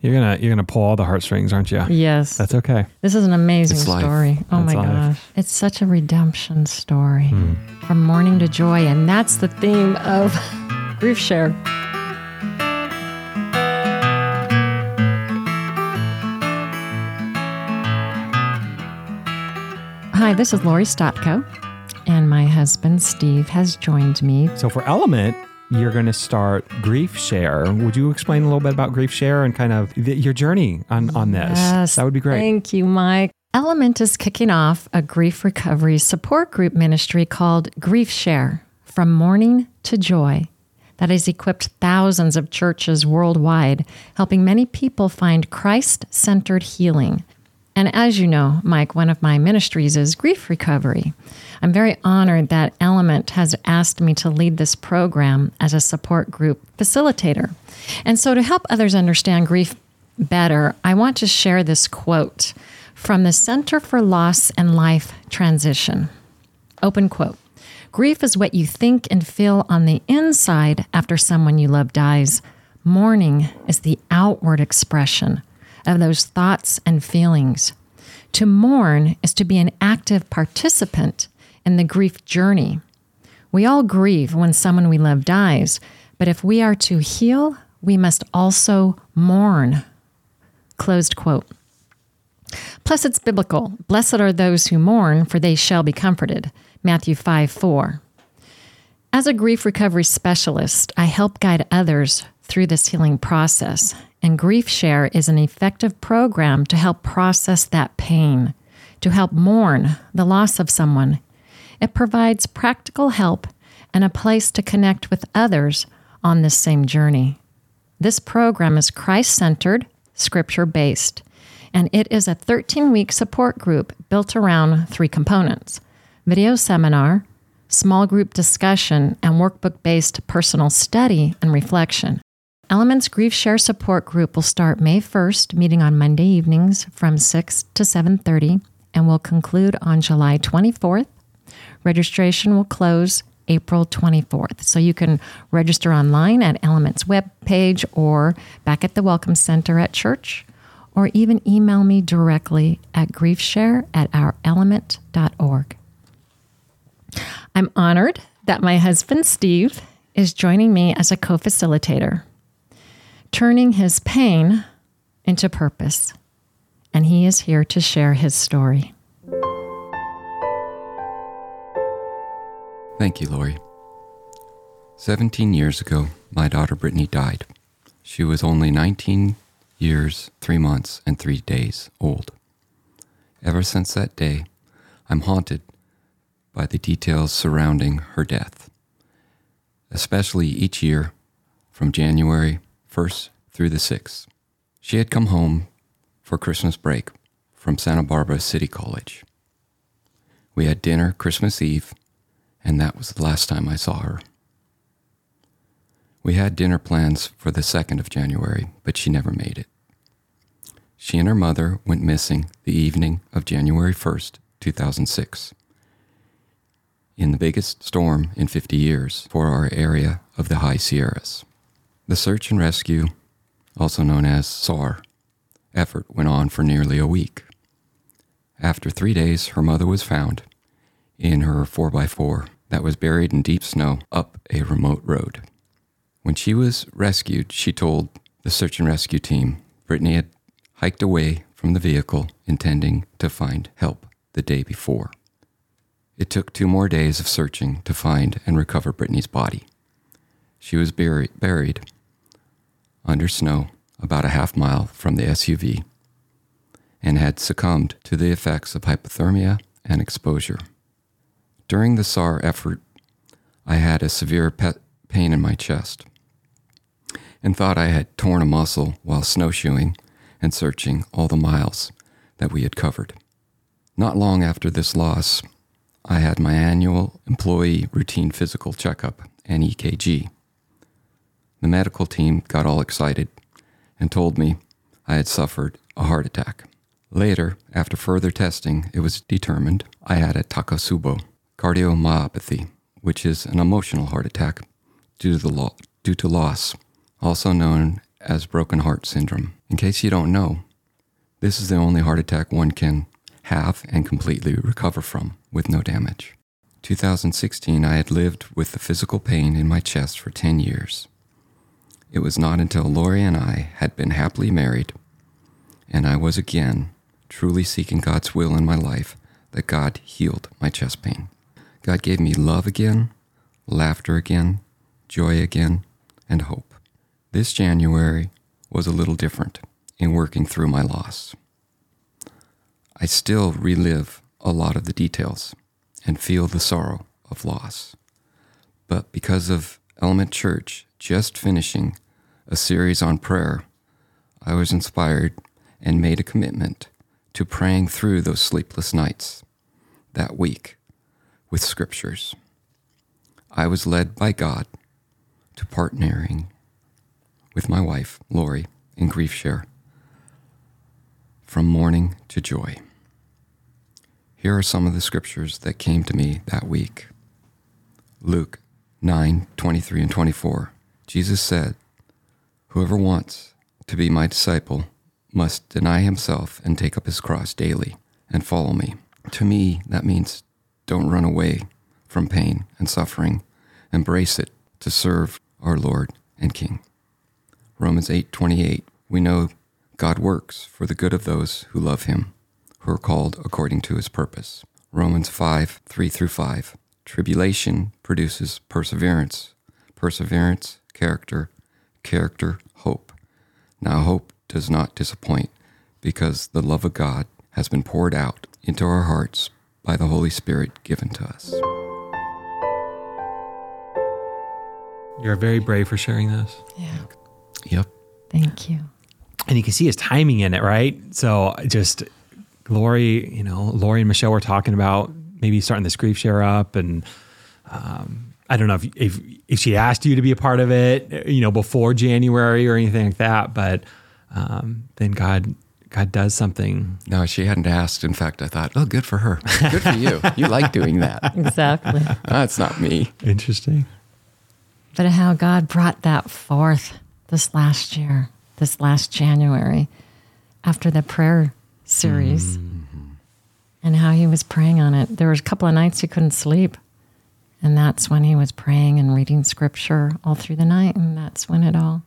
You're gonna you're gonna pull all the heartstrings, aren't you? Yes. That's okay. This is an amazing It's life. story. Oh That's my life. gosh. It's such a redemption story Hmm. from mourning to joy. And that's the theme of Grief Share. Hi, this is Lori Stotko, and my husband Steve has joined me. So for Element, you're going to start Grief Share. Would you explain a little bit about Grief Share and kind of th- your journey on on this? Yes, that would be great. Thank you, Mike. Element is kicking off a grief recovery support group ministry called Grief Share From Mourning to Joy that has equipped thousands of churches worldwide, helping many people find Christ centered healing. And as you know, Mike, one of my ministries is grief recovery. I'm very honored that Element has asked me to lead this program as a support group facilitator. And so, to help others understand grief better, I want to share this quote from the Center for Loss and Life Transition. Open quote Grief is what you think and feel on the inside after someone you love dies. Mourning is the outward expression of those thoughts and feelings. To mourn is to be an active participant in the grief journey. We all grieve when someone we love dies, but if we are to heal, we must also mourn. Closed quote. Plus, it's biblical. Blessed are those who mourn, for they shall be comforted. Matthew 5 4. As a grief recovery specialist, I help guide others through this healing process. And Grief Share is an effective program to help process that pain, to help mourn the loss of someone. It provides practical help and a place to connect with others on this same journey. This program is Christ centered, scripture based, and it is a 13 week support group built around three components video seminar, small group discussion, and workbook based personal study and reflection. Elements Grief Share Support Group will start May 1st, meeting on Monday evenings from 6 to 7:30 and will conclude on July 24th. Registration will close April 24th. So you can register online at Elements webpage or back at the Welcome Center at church or even email me directly at griefshare at ourelement.org. I'm honored that my husband Steve is joining me as a co facilitator, turning his pain into purpose. And he is here to share his story. Thank you, Lori. 17 years ago, my daughter Brittany died. She was only 19 years, 3 months, and 3 days old. Ever since that day, I'm haunted by the details surrounding her death, especially each year from January 1st through the 6th. She had come home for Christmas break from Santa Barbara City College. We had dinner Christmas Eve and that was the last time I saw her. We had dinner plans for the 2nd of January, but she never made it. She and her mother went missing the evening of January 1st, 2006, in the biggest storm in 50 years for our area of the High Sierras. The search and rescue, also known as SAR, effort went on for nearly a week. After three days, her mother was found in her 4x4 that was buried in deep snow up a remote road. When she was rescued, she told the search and rescue team Brittany had hiked away from the vehicle intending to find help the day before. It took two more days of searching to find and recover Brittany's body. She was buried, buried under snow about a half mile from the SUV and had succumbed to the effects of hypothermia and exposure. During the SAR effort, I had a severe pe- pain in my chest and thought I had torn a muscle while snowshoeing and searching all the miles that we had covered. Not long after this loss, I had my annual employee routine physical checkup and EKG. The medical team got all excited and told me I had suffered a heart attack. Later, after further testing, it was determined I had a Takotsubo cardiomyopathy, which is an emotional heart attack due to, the lo- due to loss, also known as broken heart syndrome. In case you don't know, this is the only heart attack one can have and completely recover from with no damage. 2016, I had lived with the physical pain in my chest for 10 years. It was not until Lori and I had been happily married and I was again truly seeking God's will in my life that God healed my chest pain. God gave me love again, laughter again, joy again, and hope. This January was a little different in working through my loss. I still relive a lot of the details and feel the sorrow of loss. But because of Element Church just finishing a series on prayer, I was inspired and made a commitment to praying through those sleepless nights that week with scriptures. I was led by God to partnering with my wife, Lori, in Grief Share from mourning to joy. Here are some of the scriptures that came to me that week. Luke 9 23 and 24. Jesus said, Whoever wants to be my disciple must deny himself and take up his cross daily and follow me. To me, that means don't run away from pain and suffering. Embrace it to serve our Lord and King. Romans 8:28 We know God works for the good of those who love him, who are called according to his purpose. Romans 5 3 through 5. Tribulation produces perseverance, perseverance, character, character, hope. Now, hope does not disappoint because the love of God has been poured out into our hearts by the Holy Spirit given to us. You're very brave for sharing this. Yeah. Yep. Thank you. And you can see his timing in it, right? So just Lori, you know, Lori and Michelle were talking about maybe starting this grief share up. And um, I don't know if, if, if she asked you to be a part of it, you know, before January or anything like that, but um, then God God does something. No, she hadn't asked. In fact, I thought, oh, good for her. Good for you. You like doing that. Exactly. That's not me. Interesting. but how God brought that forth this last year, this last January, after the prayer series, and how he was praying on it. There was a couple of nights he couldn't sleep. And that's when he was praying and reading scripture all through the night. And that's when it all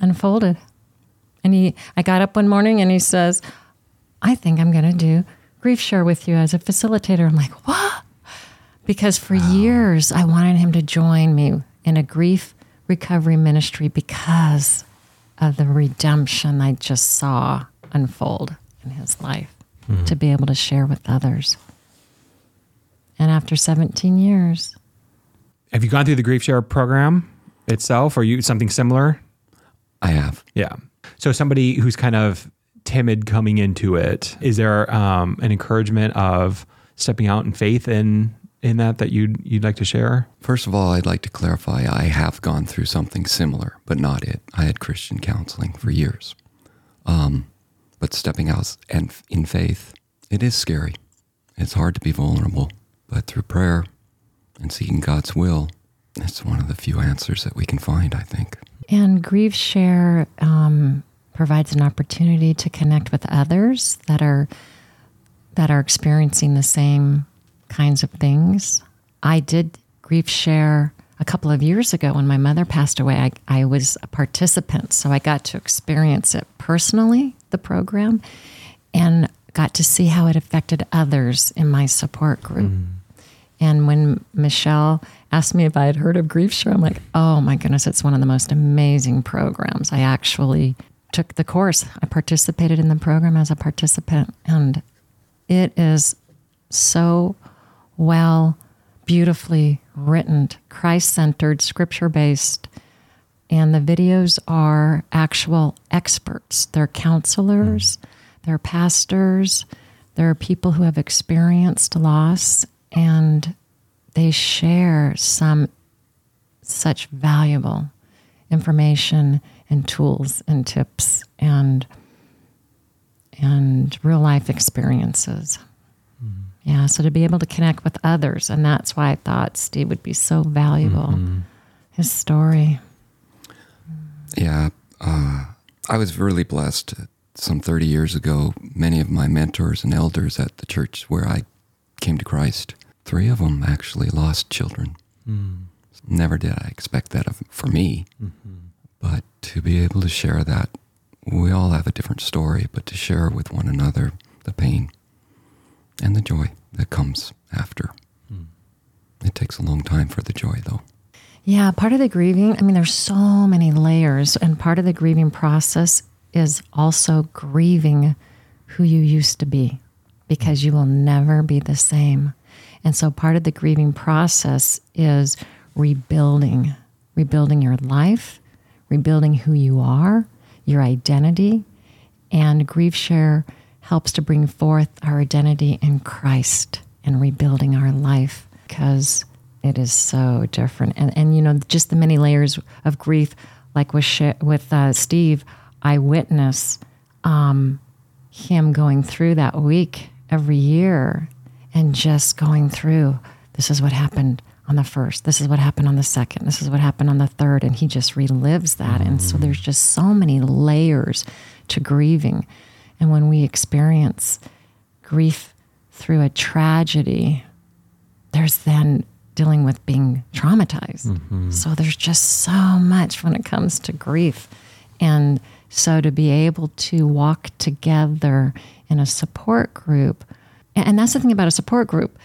unfolded. And he, I got up one morning and he says, I think I'm going to do grief share with you as a facilitator. I'm like, what? Because for years I wanted him to join me in a grief recovery ministry because of the redemption I just saw unfold in his life mm-hmm. to be able to share with others. And after 17 years, Have you gone through the grief share program itself or you something similar? I have. Yeah. So somebody who's kind of timid coming into it, is there um, an encouragement of stepping out in faith in in that that you'd you'd like to share? First of all, I'd like to clarify I have gone through something similar, but not it. I had Christian counseling for years. Um, but stepping out and in faith, it is scary. It's hard to be vulnerable, but through prayer and seeking God's will, it's one of the few answers that we can find, I think. And Grief Share um, provides an opportunity to connect with others that are that are experiencing the same kinds of things. I did Grief Share a couple of years ago when my mother passed away. I, I was a participant, so I got to experience it personally, the program, and got to see how it affected others in my support group. And when Michelle asked me if I had heard of Grief Share, I'm like, oh my goodness, it's one of the most amazing programs. I actually took the course. I participated in the program as a participant, and it is so well, beautifully written, Christ centered, scripture based. And the videos are actual experts. They're counselors, hmm. they're pastors, there are people who have experienced loss, and they share some such valuable information and tools and tips and and real life experiences. Yeah, so to be able to connect with others, and that's why I thought Steve would be so valuable. His story. Yeah, uh, I was really blessed. Some 30 years ago, many of my mentors and elders at the church where I came to Christ, three of them actually lost children. Mm. Never did I expect that of, for me. Mm-hmm. But to be able to share that, we all have a different story, but to share with one another the pain and the joy that comes after. Mm. It takes a long time for the joy, though. Yeah, part of the grieving, I mean, there's so many layers, and part of the grieving process is also grieving who you used to be because you will never be the same. And so part of the grieving process is rebuilding, rebuilding your life, rebuilding who you are, your identity, and Grief Share helps to bring forth our identity in Christ and rebuilding our life because it is so different. And, and you know, just the many layers of grief, like with, with uh, Steve, I witness um, him going through that week every year and just going through this is what happened on the first, this is what happened on the second, this is what happened on the third. And he just relives that. Mm. And so there's just so many layers to grieving. And when we experience grief through a tragedy, there's then dealing with being traumatized. Mm-hmm. So there's just so much when it comes to grief. And so to be able to walk together in a support group, and that's the thing about a support group,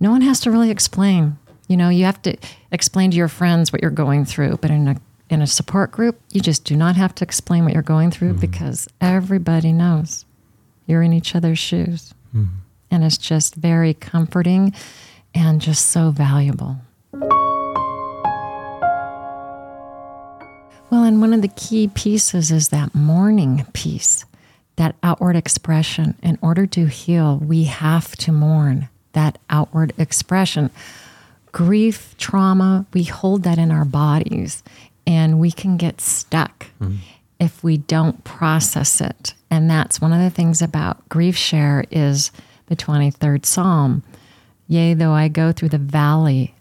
no one has to really explain. You know, you have to explain to your friends what you're going through, but in a in a support group, you just do not have to explain what you're going through mm-hmm. because everybody knows you're in each other's shoes. Mm-hmm. And it's just very comforting and just so valuable. Well, and one of the key pieces is that mourning piece, that outward expression. In order to heal, we have to mourn that outward expression. Grief, trauma, we hold that in our bodies and we can get stuck mm-hmm. if we don't process it. And that's one of the things about Grief Share is the 23rd Psalm Yea, though I go through the valley,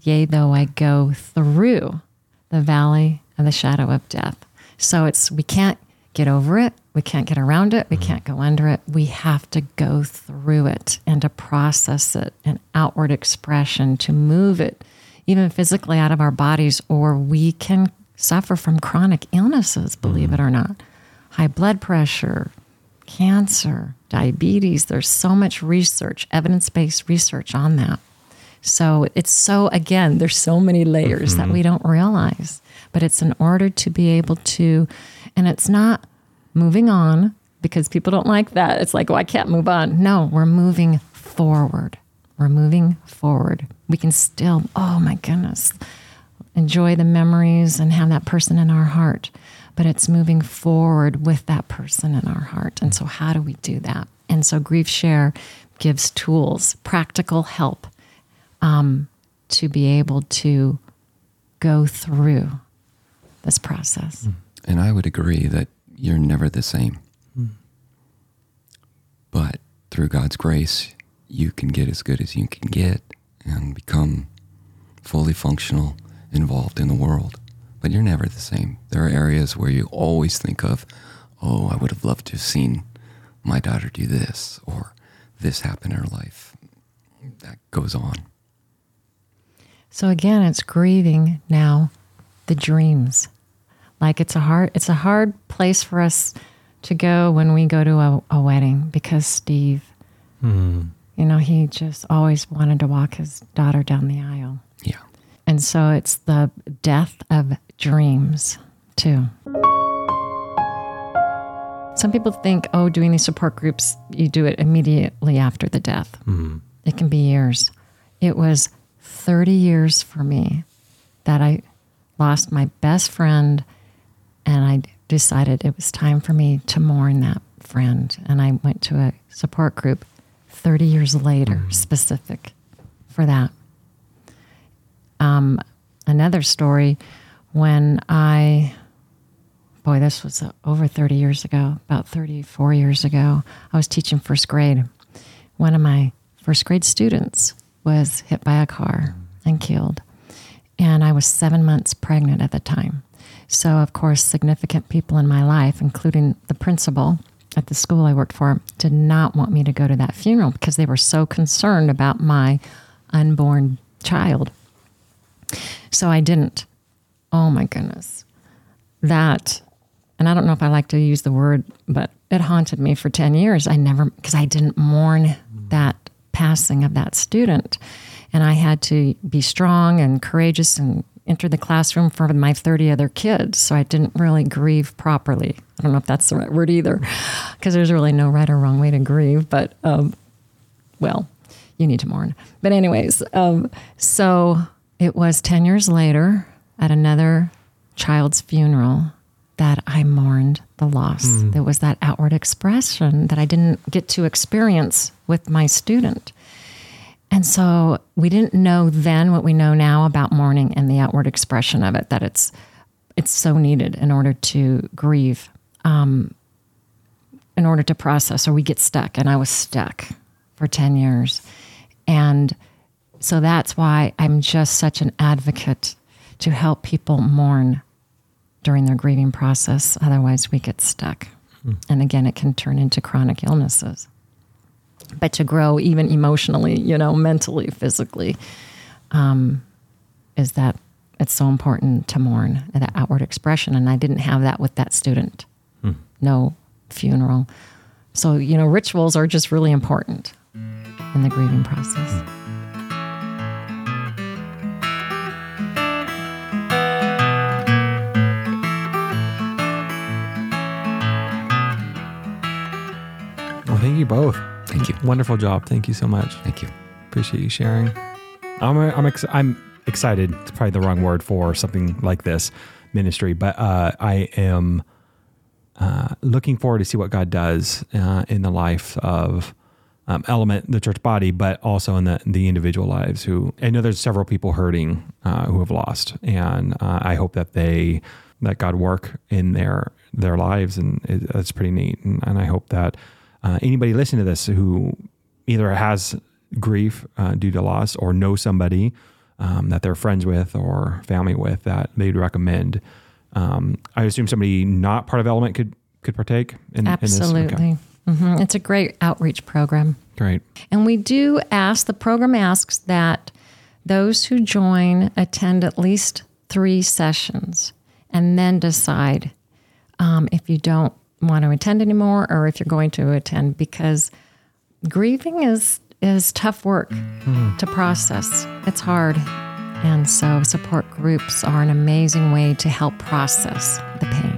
yea, though I go through the valley of the shadow of death. So it's, we can't get over it. We can't get around it. We mm-hmm. can't go under it. We have to go through it and to process it, an outward expression, to move it, even physically out of our bodies, or we can suffer from chronic illnesses, believe mm-hmm. it or not. High blood pressure, cancer, diabetes. There's so much research, evidence based research on that. So it's so, again, there's so many layers mm-hmm. that we don't realize, but it's in order to be able to, and it's not moving on because people don't like that. It's like, oh, I can't move on. No, we're moving forward. We're moving forward. We can still, oh my goodness, enjoy the memories and have that person in our heart but it's moving forward with that person in our heart. And so, how do we do that? And so, Grief Share gives tools, practical help um, to be able to go through this process. Hmm. And I would agree that you're never the same. Mm. But through God's grace, you can get as good as you can get and become fully functional, involved in the world but you're never the same. There are areas where you always think of, oh, I would have loved to have seen my daughter do this or this happen in her life. That goes on. So again, it's grieving now the dreams. Like it's a hard it's a hard place for us to go when we go to a, a wedding because Steve, mm. you know, he just always wanted to walk his daughter down the aisle. Yeah. And so it's the death of dreams too. Some people think, oh, doing these support groups, you do it immediately after the death. Mm-hmm. It can be years. It was 30 years for me that I lost my best friend, and I decided it was time for me to mourn that friend. And I went to a support group 30 years later, mm-hmm. specific for that. Um, another story when I, boy, this was over 30 years ago, about 34 years ago, I was teaching first grade. One of my first grade students was hit by a car and killed. And I was seven months pregnant at the time. So, of course, significant people in my life, including the principal at the school I worked for, did not want me to go to that funeral because they were so concerned about my unborn child. So I didn't. Oh my goodness. That, and I don't know if I like to use the word, but it haunted me for 10 years. I never, because I didn't mourn that passing of that student. And I had to be strong and courageous and enter the classroom for my 30 other kids. So I didn't really grieve properly. I don't know if that's the right word either, because there's really no right or wrong way to grieve. But, um, well, you need to mourn. But, anyways, um, so it was 10 years later at another child's funeral that I mourned the loss. Hmm. There was that outward expression that I didn't get to experience with my student. And so we didn't know then what we know now about mourning and the outward expression of it, that it's it's so needed in order to grieve, um, in order to process, or we get stuck. And I was stuck for 10 years. And so that's why I'm just such an advocate to help people mourn during their grieving process. Otherwise, we get stuck. And again, it can turn into chronic illnesses. But to grow, even emotionally, you know, mentally, physically, um, is that it's so important to mourn that outward expression. And I didn't have that with that student. No funeral. So, you know, rituals are just really important in the grieving process. Well, thank you both. Thank you. Wonderful job. Thank you so much. Thank you. Appreciate you sharing. I'm I'm ex- I'm excited. It's probably the wrong word for something like this ministry, but uh, I am uh, looking forward to see what God does uh, in the life of um, Element, the church body, but also in the the individual lives. Who I know there's several people hurting uh, who have lost, and uh, I hope that they that God work in their their lives, and it, it's pretty neat. And, and I hope that uh, anybody listening to this who either has grief uh, due to loss or know somebody um, that they're friends with or family with that they'd recommend. Um, I assume somebody not part of Element could could partake in, in this. Absolutely. hmm It's a great outreach program. Great. And we do ask, the program asks that those who join attend at least three sessions and then decide um, if you don't want to attend anymore or if you're going to attend because grieving is is tough work to process. It's hard. And so support groups are an amazing way to help process the pain.